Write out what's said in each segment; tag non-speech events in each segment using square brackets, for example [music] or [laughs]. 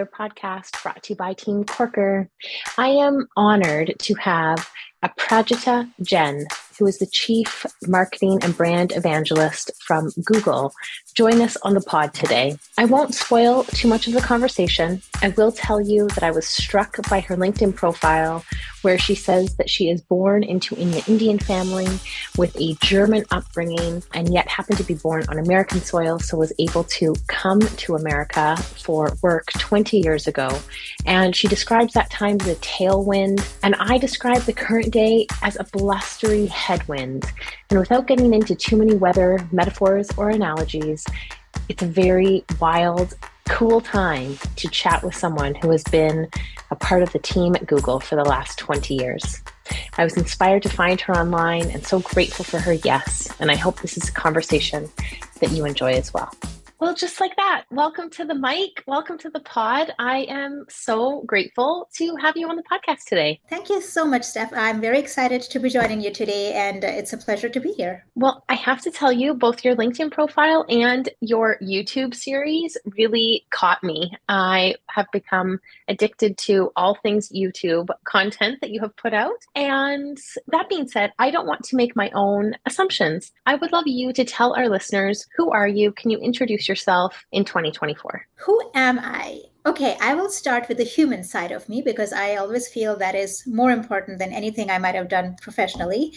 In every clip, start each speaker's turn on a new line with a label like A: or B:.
A: another podcast brought to you by Team Corker. I am honored to have Aprajita Jain, who is the Chief Marketing and Brand Evangelist from Google, join us on the pod today. I won't spoil too much of the conversation. I will tell you that I was struck by her LinkedIn profile, where she says that she is born into an Indian family with a German upbringing and yet happened to be born on American soil, so was able to come to America for work 20 years ago. And she describes that time as a tailwind, and I describe the current day as a blustery headwind. And without getting into too many weather metaphors or analogies, it's a very wild, cool time to chat with someone who has been a part of the team at Google for the last 20 years. I was inspired to find her online and so grateful for her yes. And I hope this is a conversation that you enjoy as well. Well, just like that, welcome to the mic. Welcome to the pod. I am so grateful to have you on the podcast today.
B: Thank you so much, Steph. I'm very excited to be joining you today, and it's a pleasure to be here.
A: Well, I have to tell you, both your LinkedIn profile and your YouTube series really caught me. I have become addicted to all things YouTube content that you have put out. And that being said, I don't want to make my own assumptions. I would love you to tell our listeners who are you? Can you introduce yourself in 2024?
B: Who am I? Okay, I will start with the human side of me because I always feel that is more important than anything I might have done professionally.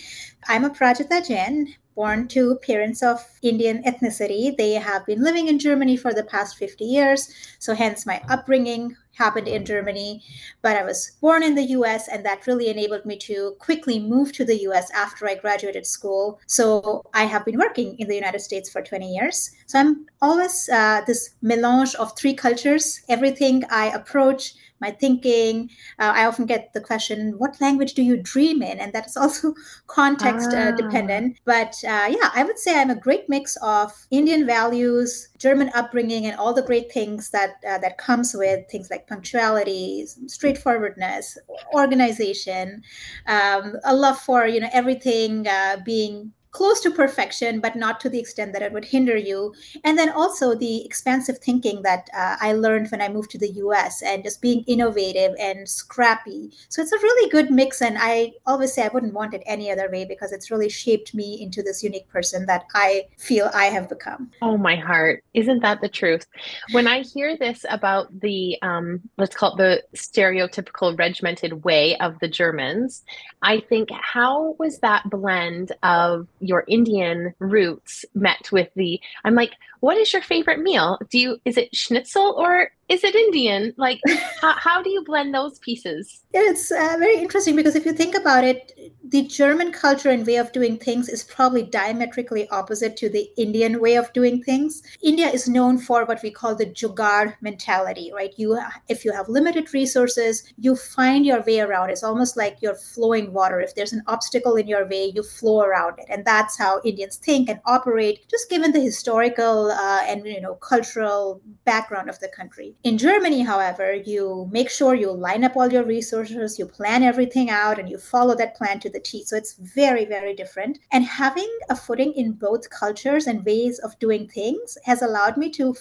B: I'm Aprajita Jain, born to parents of Indian ethnicity. They have been living in Germany for the past 50 years. So, hence, my upbringing happened in Germany. But I was born in the US, and that really enabled me to quickly move to the US after I graduated school. So, I have been working in the United States for 20 years. So, I'm always uh, this melange of three cultures. Everything I approach my thinking. Uh, I often get the question, what language do you dream in? And that is also [laughs] context uh, ah. dependent. But uh, yeah, I would say I'm a great mix of Indian values, German upbringing, and all the great things that uh, that comes with things like punctuality, straightforwardness, organization, um, a love for you know everything uh, being close to perfection, but not to the extent that it would hinder you. And then also the expansive thinking that uh, I learned when I moved to the US and just being innovative and scrappy. So it's a really good mix. And I always say I wouldn't want it any other way because it's really shaped me into this unique person that I feel I have become.
A: Oh, my heart. Isn't that the truth? When I hear this about the, um, let's call it the stereotypical regimented way of the Germans, I think, how was that blend of your Indian roots met with the I'm like, what is your favorite meal? Do you is it schnitzel or is it Indian? Like, [laughs] how, how do you blend those pieces?
B: It's uh, very interesting because if you think about it, the German culture and way of doing things is probably diametrically opposite to the Indian way of doing things. India is known for what we call the jugaad mentality, right? You, if you have limited resources, you find your way around. It's almost like you're flowing water. If there's an obstacle in your way, you flow around it, and that's how Indians think and operate. Just given the historical uh, and you know cultural background of the country. In Germany, however, you make sure you line up all your resources, you plan everything out, and you follow that plan to the T. So it's very, very different. And having a footing in both cultures and ways of doing things has allowed me to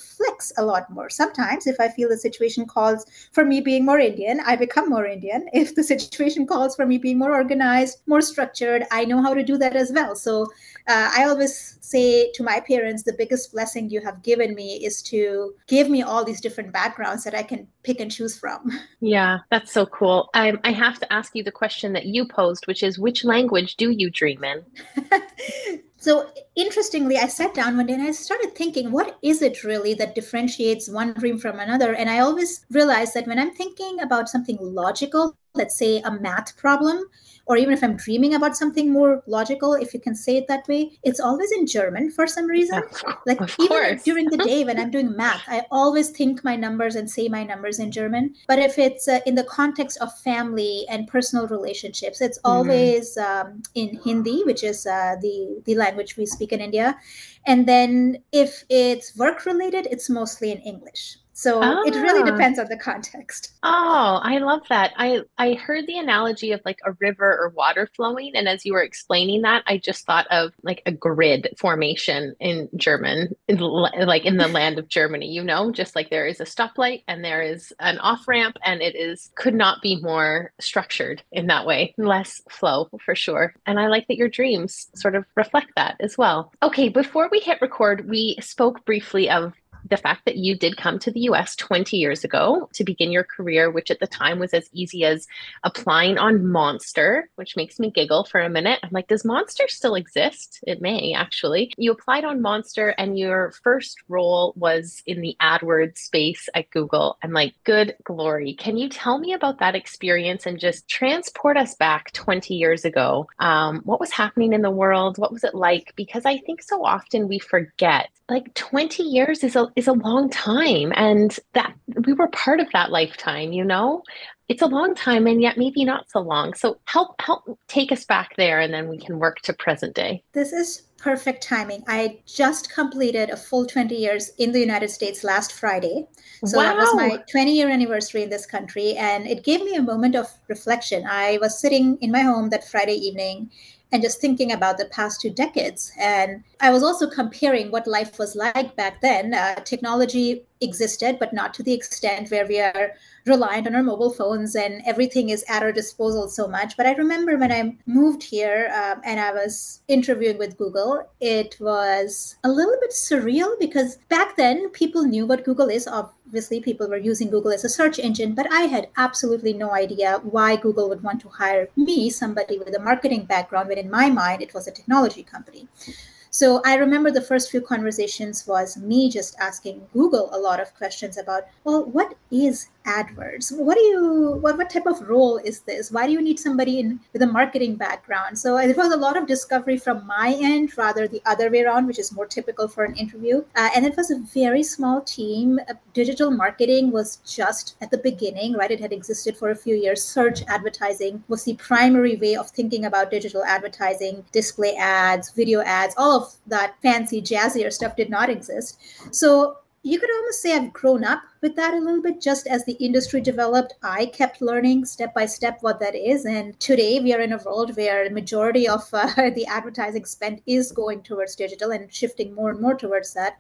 B: a lot more. Sometimes, if I feel the situation calls for me being more Indian, I become more Indian. If the situation calls for me being more organized, more structured, I know how to do that as well. So uh, I always say to my parents, the biggest blessing you have given me is to give me all these different backgrounds that I can pick and choose from. [laughs]
A: Yeah, that's so cool. I, I have to ask you the question that you posed, which is which language do you dream in? [laughs]
B: So interestingly, I sat down one day and I started thinking, what is it really that differentiates one dream from another? And I always realized that when I'm thinking about something logical, let's say a math problem, or even if I'm dreaming about something more logical, if you can say it that way, it's always in German for some reason. Like even during the day when I'm doing math, I always think my numbers and say my numbers in German. But if it's uh, in the context of family and personal relationships, it's mm-hmm. always mm. um, in Hindi, which is uh, the the language we speak in India. And then if it's work related, it's mostly in English. So ah. it really ah. depends on the context.
A: Oh, I love that. I I heard the analogy of like a river or water flowing and as you were explaining that, I just thought of like a grid formation in German in, like in the [laughs] land of Germany, you know, just like there is a stoplight and there is an off-ramp and it is could not be more structured in that way. Less flow for sure. And I like that your dreams sort of reflect that as well. Okay, before we hit record, we spoke briefly of the fact that you did come to the US 20 years ago to begin your career, which at the time was as easy as applying on Monster, which makes me giggle for a minute. I'm like, does Monster still exist? It may actually. You applied on Monster, and your first role was in the AdWords space at Google. I'm like, good glory. Can you tell me about that experience and just transport us back 20 years ago? Um, what was happening in the world? What was it like? Because I think so often we forget like 20 years is a is a long time and that we were part of that lifetime you know it's a long time and yet maybe not so long so help help take us back there and then we can work to present day
B: this is perfect timing i just completed a full 20 years in the united states last friday so wow. that was my 20 year anniversary in this country and it gave me a moment of reflection i was sitting in my home that friday evening and just thinking about the past two decades. And I was also comparing what life was like back then. Uh, technology existed, but not to the extent where we are reliant on our mobile phones and everything is at our disposal so much. But I remember when I moved here um, and I was interviewing with Google, it was a little bit surreal because back then people knew what Google is. Obviously, people were using Google as a search engine, but I had absolutely no idea why Google would want to hire me, somebody with a marketing background, when in my mind it was a technology company. So I remember the first few conversations was me just asking Google a lot of questions about, well, what is AdWords? What do you what, what type of role is this? Why do you need somebody in with a marketing background? So it was a lot of discovery from my end rather the other way around, which is more typical for an interview. Uh, and it was a very small team. Uh, digital marketing was just at the beginning, right? It had existed for a few years. Search advertising was the primary way of thinking about digital advertising, display ads, video ads, all of of that fancy jazzier stuff did not exist. So you could almost say I've grown up with that a little bit. Just as the industry developed, I kept learning step by step what that is. And today we are in a world where the majority of uh, [laughs] the advertising spend is going towards digital and shifting more and more towards that.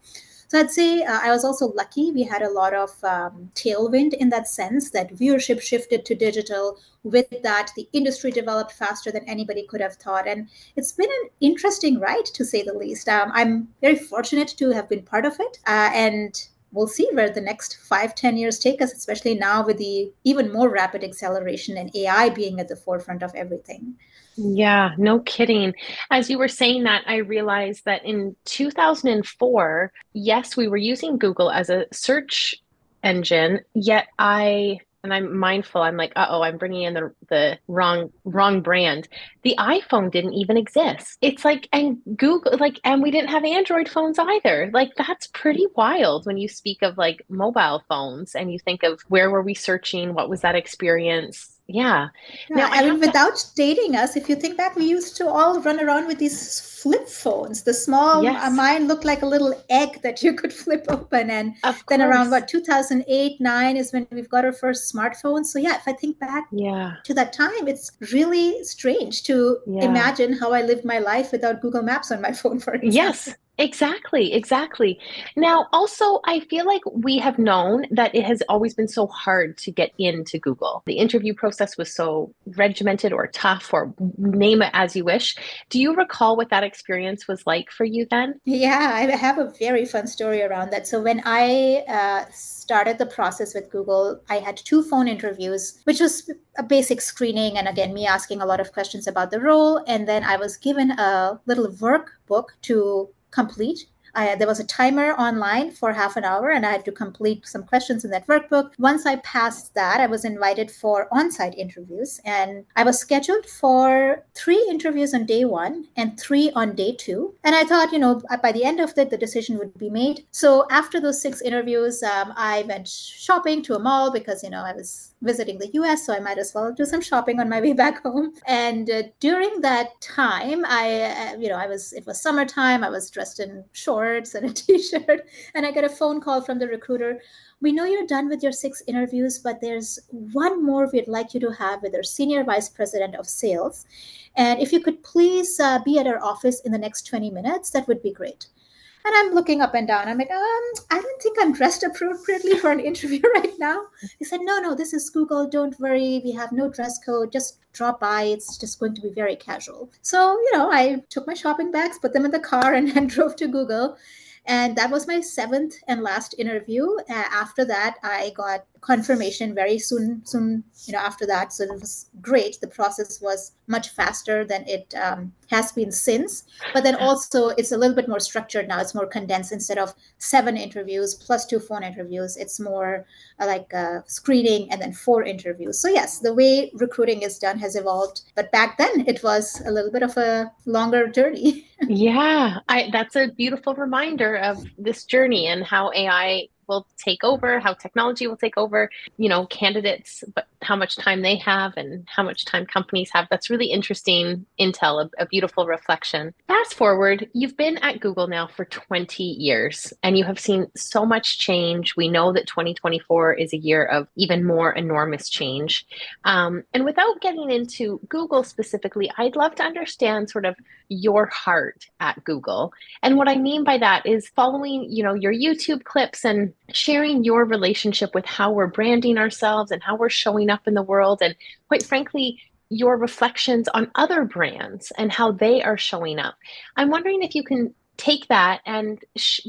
B: So I'd say uh, I was also lucky. We had a lot of um, tailwind in that sense that viewership shifted to digital. With that, the industry developed faster than anybody could have thought. And it's been an interesting ride, to say the least. Um, I'm very fortunate to have been part of it. Uh, and we'll see where the next five, ten years take us, especially now with the even more rapid acceleration and AI being at the forefront of everything.
A: Yeah, no kidding. As you were saying that, I realized that in 2004, yes, we were using Google as a search engine, yet I and I'm mindful. I'm like, uh oh, I'm bringing in the the wrong wrong brand. The iPhone didn't even exist. It's like, and Google, like, and we didn't have Android phones either. Like, that's pretty wild when you speak of like mobile phones and you think of where were we searching? What was that experience? Yeah.
B: yeah now, I, mean, without to... dating us, if you think back, we used to all run around with these flip phones. The small, yes. uh, mine looked like a little egg that you could [laughs] flip open. And then around what, 2008, 9 is when we've got our first smartphone. So, yeah, if I think back yeah. to that time, it's really strange to yeah. imagine how I lived my life without Google Maps on my [laughs] phone, for example.
A: Yes. Exactly, exactly. Now, also, I feel like we have known that it has always been so hard to get into Google. The interview process was so regimented or tough, or name it as you wish. Do you recall what that experience was like for you then?
B: Yeah, I have a very fun story around that. So, when I uh, started the process with Google, I had two phone interviews, which was a basic screening. And again, me asking a lot of questions about the role. And then I was given a little workbook to complete. I, there was a timer online for half an hour and I had to complete some questions in that workbook. Once I passed that, I was invited for on site interviews and I was scheduled for three interviews on day one and three on day two. And I thought, you know, by the end of it, the decision would be made. So after those six interviews, um, I went shopping to a mall because, you know, I was visiting the US, so I might as well do some shopping on my way back home. And uh, during that time, I, uh, you know, I was, it was summertime, I was dressed in shorts shorts and a [laughs] t-shirt and i get a phone call from the recruiter. We know you're done with your six interviews but there's one more we'd like you to have with our senior vice president of sales. And if you could please uh, be at our office in the next 20 minutes that would be great and I'm looking up and down. I'm like, um, I don't think I'm dressed appropriately for an [laughs] interview right now. He said, No, no, this is Google. Don't worry. We have no dress code. Just drop by. It's just going to be very casual. So, you know, I took my shopping bags, put them in the car, and, [laughs] and drove to Google. And that was my seventh and last interview. Uh, after that, I got confirmation very soon soon you know after that. So it was great. The process was much faster than it um, has been since. But then also it's a little bit more structured now. It's more condensed. Instead of seven interviews plus two phone interviews it's more uh, like uh, screening and then four interviews. So yes the way recruiting is done has evolved. But back then it was a little bit of a longer journey. [laughs]
A: Yeah. I, that's a beautiful reminder of this journey and how ai will take over, how technology will take over, you know, candidates, but how much time they have and how much time companies have. That's really interesting intel, a, a beautiful reflection. Fast forward, you've been at Google now for 20 years and you have seen so much change. We know that 2024 is a year of even more enormous change. Um, and without getting into Google specifically, I'd love to understand sort of your heart at Google. And what I mean by that is following, you know, your YouTube clips and sharing your relationship with how we're branding ourselves and how we're showing up in the world and quite frankly your reflections on other brands and how they are showing up. I'm wondering if you can take that and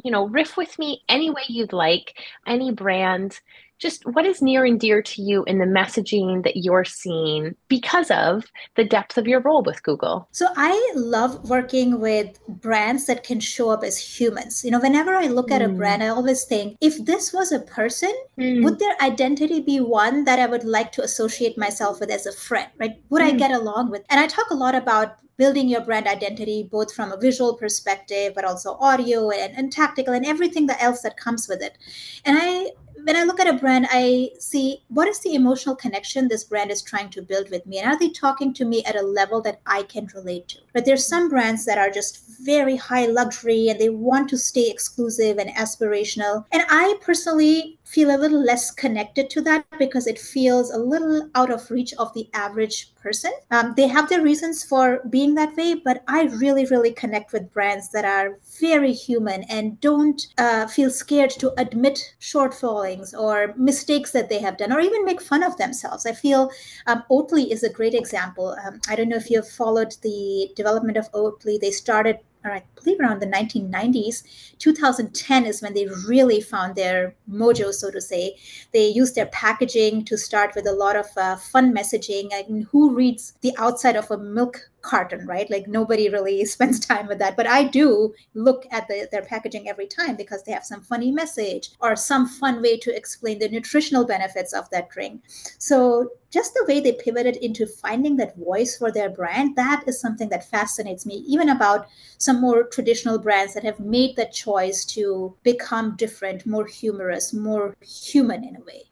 A: you know riff with me any way you'd like any brand just what is near and dear to you in the messaging that you're seeing because of the depth of your role with Google?
B: So I love working with brands that can show up as humans. You know, whenever I look mm. at a hmm. brand, I always think if this was a person, mm. would their identity be one that I would like to associate myself with as a friend, right? Would mm. I get along with? And I talk a lot about building your brand identity both from a visual perspective but also audio and, and tactical and everything that else that comes with it and i when I look at a brand, I see what is the emotional connection this brand is trying to build with me, and are they talking to me at a level that I can relate to? But there's some brands that are just very high luxury and they want to stay exclusive and aspirational, and I personally feel a little less connected to that because it feels a little out of reach of the average person. Um, they have their reasons for being that way, but I really, really connect with brands that are very human and don't uh, feel scared to admit shortfallings or mistakes that they have done or even make fun of themselves. I feel um, Oatly is a great example. Um, I don't know if you've followed the development of Oatly. They started I believe around the 1990s. 2010 is when they really found their mojo, so to say. They used their packaging to start with a lot of uh, fun messaging. I mean, who reads the outside of a milk carton, right? Like nobody really [laughs] spends time with that. But I do look at the, their packaging every time because they have some funny message or some fun way to explain the nutritional benefits of that drink. So just the way they pivoted into finding that voice for their brand, that is something that fascinates me, even about some more traditional brands that have made that choice to become different, more humorous, more human in a way.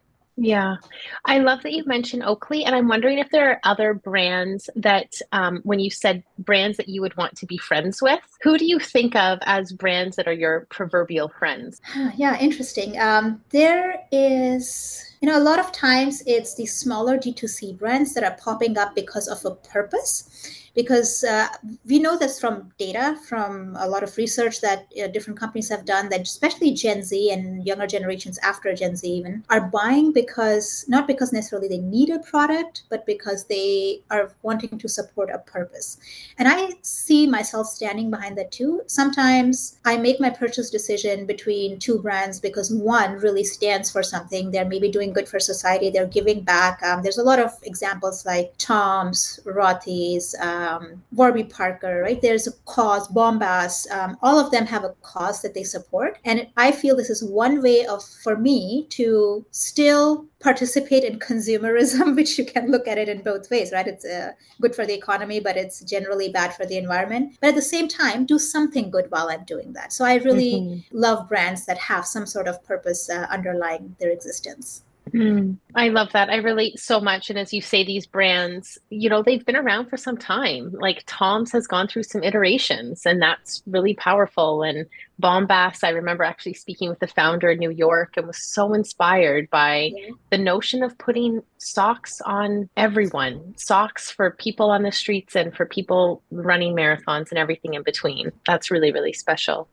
A: Yeah, I love that you mentioned Oatly, and I'm wondering if there are other brands that, um, when you said brands that you would want to be friends with, who do you think of as brands that are your proverbial friends? [sighs]
B: Yeah, interesting. Um, there is you know, a lot of times it's the smaller D2C brands that are popping up because of a purpose because uh, we know this from data from a lot of research that uh, different companies have done that especially gen z and younger generations after gen z even are buying because not because necessarily they need a product but because they are wanting to support a purpose. And i see myself standing behind that too. Sometimes i make my purchase decision between two brands because one really stands for something. They're maybe doing good for society. They're giving back. Um, there's a lot of examples like tom's rothy's uh, um, Warby Parker, right? There's a cause, Bombas, um, all of them have a cause that they support. And I feel this is one way of, for me, to still participate in consumerism, [laughs] which you can look at it in both ways, right? It's uh, good for the economy, but it's generally bad for the environment. But at the same time, do something good while I'm doing that. So I really mm-hmm. love brands that have some sort of purpose uh, underlying their existence.
A: Mm, I love that. I relate so much. And as you say, these brands, you know, they've been around for some time. Like Tom's has gone through some iterations, and that's really powerful. And Bombas, I remember actually speaking with the founder in New York and was so inspired by yeah. the notion of putting socks on everyone, socks for people on the streets and for people running marathons and everything in between. That's really, really special.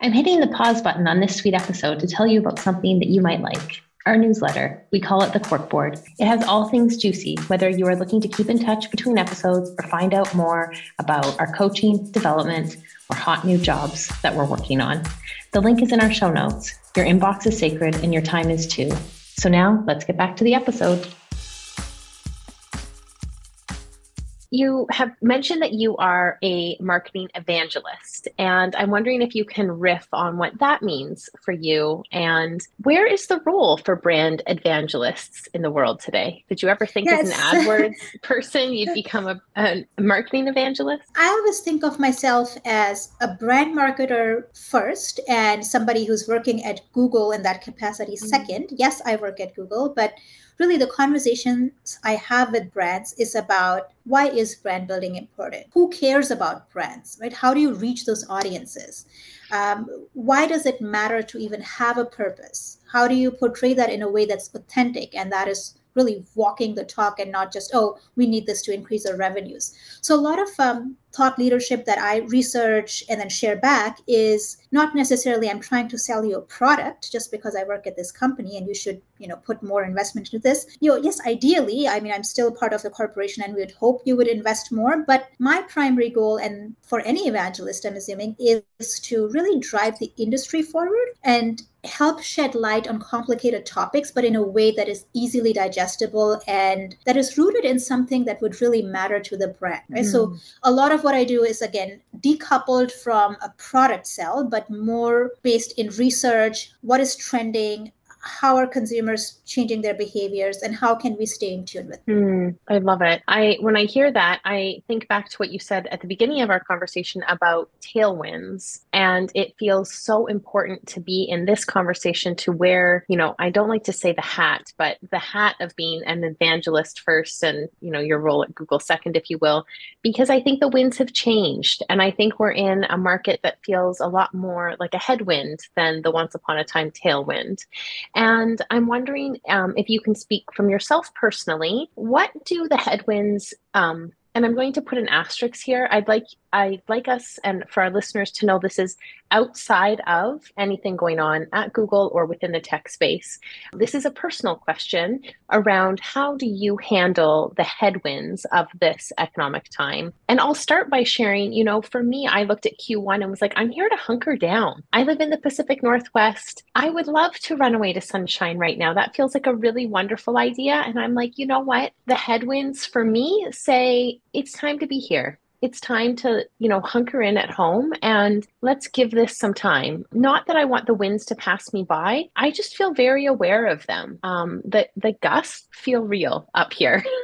A: I'm hitting the pause button on this sweet episode to tell you about something that you might like. Our newsletter. We call it the Corkboard. It has all things juicy, whether you are looking to keep in touch between episodes or find out more about our coaching, development, or hot new jobs that we're working on. The link is in our show notes. Your inbox is sacred and your time is too. So now let's get back to the episode. You have mentioned that you are a marketing evangelist, and I'm wondering if you can riff on what that means for you and where is the role for brand evangelists in the world today? Did you ever think yes. as an AdWords [laughs] person you'd become a, a marketing evangelist?
B: I always think of myself as a brand marketer first and somebody who's working at Google in that capacity mm-hmm. second. Yes, I work at Google, but really the conversations I have with brands is about why is brand building important? Who cares about brands, right? How do you reach those audiences? Um, why does it matter to even have a purpose? How do you portray that in a way that's authentic and that is really walking the talk and not just, oh, we need this to increase our revenues. So a lot of um, thought leadership that I research and then share back is not necessarily I'm trying to sell you a product just because I work at this company and you should, you know, put more investment into this. You know, yes, ideally, I mean, I'm still part of the corporation and we would hope you would invest more. But my primary goal, and for any evangelist, I'm assuming, is to really drive the industry forward and help shed light on complicated topics, but in a way that is easily digestible and that is rooted in something that would really matter to the brand. Right. Mm. So a lot of what I do is again decoupled from a product sell, but more based in research, what is trending, how are consumers changing their behaviors and how can we stay in tune with them?
A: Mm, I love it. I when I hear that, I think back to what you said at the beginning of our conversation about tailwinds and it feels so important to be in this conversation to wear, you know, I don't like to say the hat, but the hat of being an evangelist first and, you know, your role at Google second if you will, because I think the winds have changed and I think we're in a market that feels a lot more like a headwind than the once upon a time tailwind. And I'm wondering um, if you can speak from yourself personally. What do the headwinds um, and I'm going to put an asterisk here. I'd like I'd like us and for our listeners to know this is outside of anything going on at Google or within the tech space. This is a personal question around how do you handle the headwinds of this economic time? And I'll start by sharing, you know, for me, I looked at Q1 and was like, I'm here to hunker down. I live in the Pacific Northwest. I would love to run away to sunshine right now. That feels like a really wonderful idea. And I'm like, you know what? The headwinds for me say it's time to be here it's time to you know hunker in at home and let's give this some time. Not that i want the winds to pass me by. I just feel very aware of them. Um, the, the gusts feel real up here. [laughs]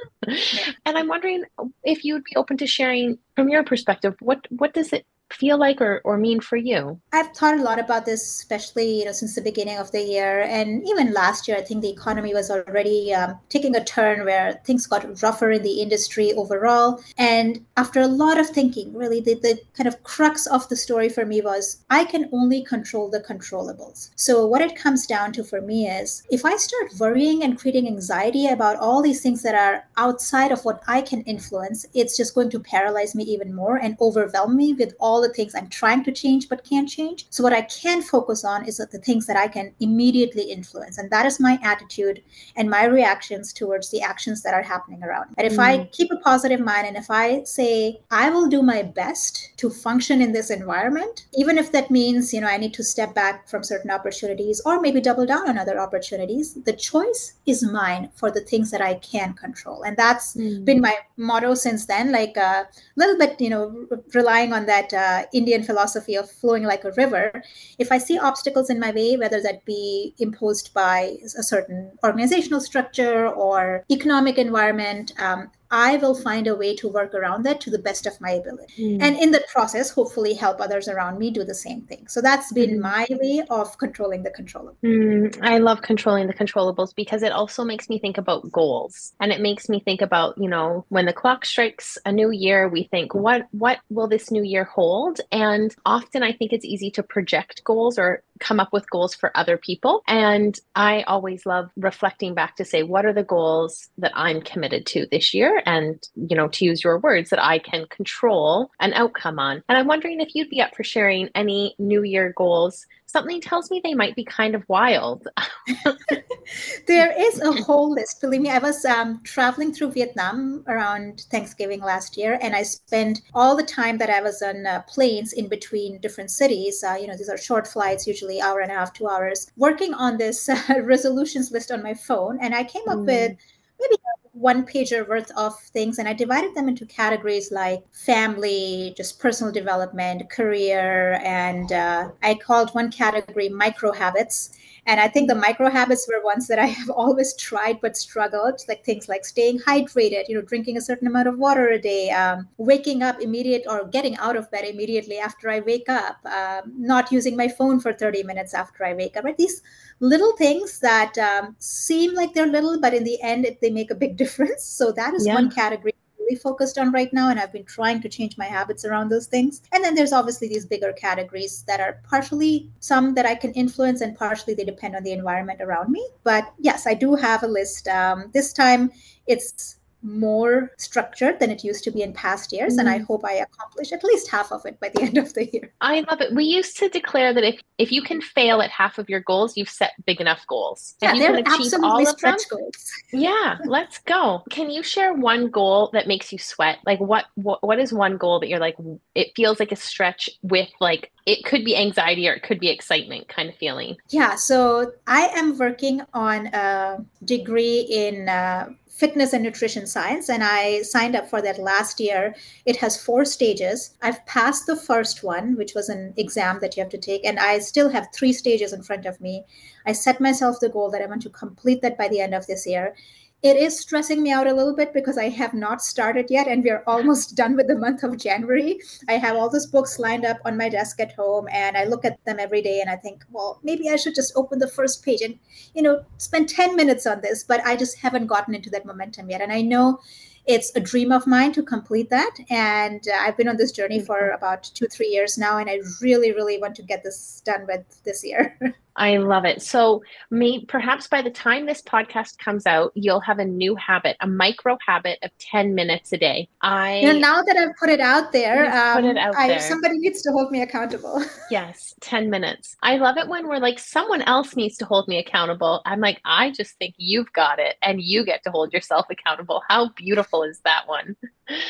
A: And i'm wondering if you would be open to sharing from your perspective what what does it feel like or, or mean for you?
B: I've thought a lot about this, especially you know since the beginning of the year, and even last year. I think the economy was already um, taking a turn where things got rougher in the industry overall. And after a lot of thinking, really, the, the kind of crux of the story for me was I can only control the controllables. So what it comes down to for me is if I start worrying and creating anxiety about all these things that are outside of what I can influence, it's just going to paralyze me even more and overwhelm me with all the things I'm trying to change but can't change. So, what I can focus on is the things that I can immediately influence. And that is my attitude and my reactions towards the actions that are happening around. And if mm. I keep a positive mind and if I say, I will do my best to function in this environment, even if that means, you know, I need to step back from certain opportunities or maybe double down on other opportunities, the choice is mine for the things that I can control. And that's mm. been my motto since then, like a uh, little bit, you know, relying on that. Uh, uh, Indian philosophy of flowing like a river, if I see obstacles in my way, whether that be imposed by a certain organizational structure or economic environment, um, I will find a way to work around that to the best of my ability. Mm. And in the process, hopefully help others around me do the same thing. So that's been mm. my way of controlling the controllables.
A: Mm, I love controlling the controllables because it also makes me think about goals. And it makes me think about, you know, when the clock strikes a new year, we think, what what will this new year hold? And often I think it's easy to project goals or come up with goals for other people. And I always love reflecting back to say, what are the goals that I'm committed to this year? And, you know, to use your words, that I can control an outcome on. And I'm wondering if you'd be up for sharing any New Year goals something tells me they might be kind of wild. [laughs]
B: there is a whole list. Believe me, I was um, traveling through Vietnam around Thanksgiving last year, and I spent all the time that I was on uh, planes in between different cities. Uh, you know, these are short flights, usually hour and a half, two hours, working on this [laughs] uh, resolutions list on my phone, and I came up mm. with maybe one pager worth of things and i divided them into categories like family just personal development career and uh, i called one category micro habits and I think the micro habits were ones that I have [laughs] always tried but struggled, like things like staying hydrated, you know, drinking a certain amount of water a day, um, waking up immediate or getting out of bed immediately after I wake up, um, not using my phone for 30 minutes after I wake up, right? These little things that um, seem like they're little, but in the end, it, they make a big [laughs] difference. So that is yeah. one category really focused on right now and i've been trying to change my habits around those things. And then there's obviously these bigger categories that are partially some that i can influence and partially they depend on the environment around me. But yes i do have a list. Um, this time it's more structured than it used to be in past years. Mm-hmm. And I mm-hmm. hope I accomplish at least half of it by the [laughs] end of the year.
A: I love it. We used to declare that if, if you can fail at half of your goals, you've set big enough goals.
B: Yeah,
A: if
B: you can achieve all of them, goals. [laughs]
A: yeah, let's go. Can you share one goal that makes you sweat? Like what, what what is one goal that you're like it feels like a stretch with like it could be anxiety or it could be excitement kind of feeling.
B: Yeah, so I am working on a degree in uh, fitness and nutrition science and i signed up for that last year. It has four stages. I've passed the first one which was an exam that you have to take and i still have three stages in front of me. I set myself the goal that i want to complete that by the end of this year it is stressing me out a little bit because I have not started yet and we're almost [laughs] done with the month of January. I have all those books lined up on my desk at home and I look at them every day and I think, well, maybe I should just open the first page and, you know, spend 10 minutes on this, but I just haven't gotten into that momentum yet. And I know it's a dream of mine to complete that. And uh, I've been on this journey for mm-hmm. about two, three years now. And I really, really want to get this done with this year. [laughs]
A: I love it. So, may, perhaps by the time this podcast comes out, you'll have a new habit, a micro habit of 10 minutes a day. I
B: now that I've put it out there, um, put it out I, there. somebody needs to hold me accountable. [laughs]
A: yes, 10 minutes. I love it when we're like, someone else needs to hold me accountable. I'm like, I just think you've got it and you get to hold yourself accountable. How beautiful is that one?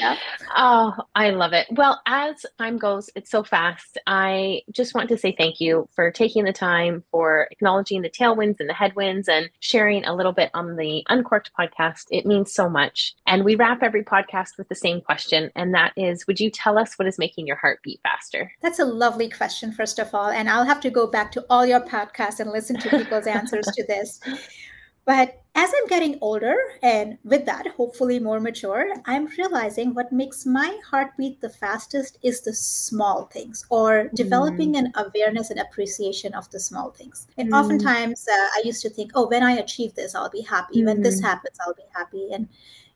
A: Yep. Oh, I love it. Well, as time goes, it's so fast. I just want to say thank you for taking the time, for acknowledging the tailwinds and the headwinds, and sharing a little bit on the Uncorked podcast. It means so much. And we wrap every podcast with the same question, and that is Would you tell us what is making your heart beat faster?
B: That's a lovely question, first of all. And I'll have to go back to all your podcasts and listen to people's [laughs] answers to this. But as I'm getting older and with that, hopefully more mature, I'm realizing what makes my heartbeat the fastest is the small things or developing mm. an awareness and appreciation of the small things. And mm. oftentimes uh, I used to think, oh, when I achieve this, I'll be happy. Mm. When this mm. happens, I'll be happy. And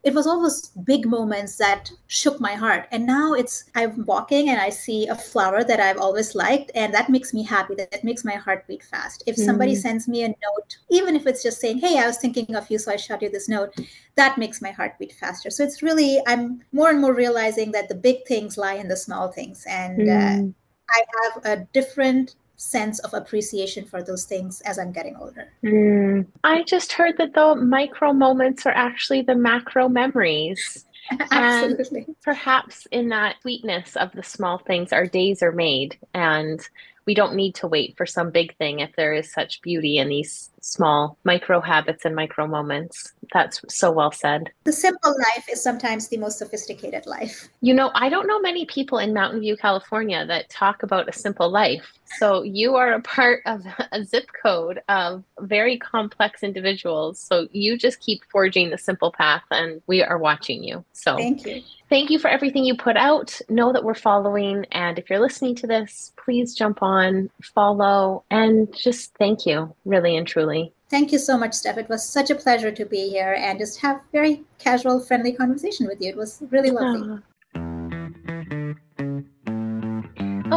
B: it was almost big moments that shook my heart. And now it's I'm walking and I see a flower that I've always liked, and that makes me happy. That, that makes my heart beat fast. If somebody mm. sends me a note, even if it's just saying, "Hey, I was thinking of you, so I shot you this note," that makes my heart beat faster. So it's really I'm more and more realizing that the big things lie in the small things, and mm. uh, I have a different sense of appreciation for those things as I'm getting older.
A: Mm. I just heard that the micro moments are actually the macro memories. [laughs]
B: Absolutely.
A: And perhaps in that sweetness of the small things, our days are made. And we don't need to wait for some big thing if there is such beauty in these small micro habits and micro moments. That's so well said.
B: The simple life is sometimes the most sophisticated life.
A: You know, I don't know many people in Mountain View, California that talk about a simple life. So you are a part of a zip code of very complex individuals. So you just keep forging the simple path and we are watching you. So
B: thank you.
A: Thank you for everything you put out. Know that we're following. And if you're listening to this, please jump on, follow, and just thank you, really and truly.
B: Thank you so much, Steph. It was such a pleasure to be here and just have very casual, friendly conversation with you. It was really lovely.
A: Oh,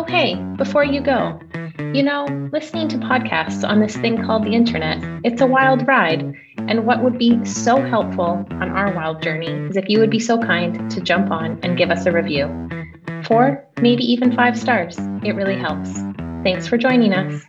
A: hey, before you go, you know, listening to podcasts on this thing called the internet, it's a wild ride. And what would be so helpful on our wild journey is if you would be so kind to jump on and give us a review. Four, maybe even five stars. It really helps. Thanks for joining us.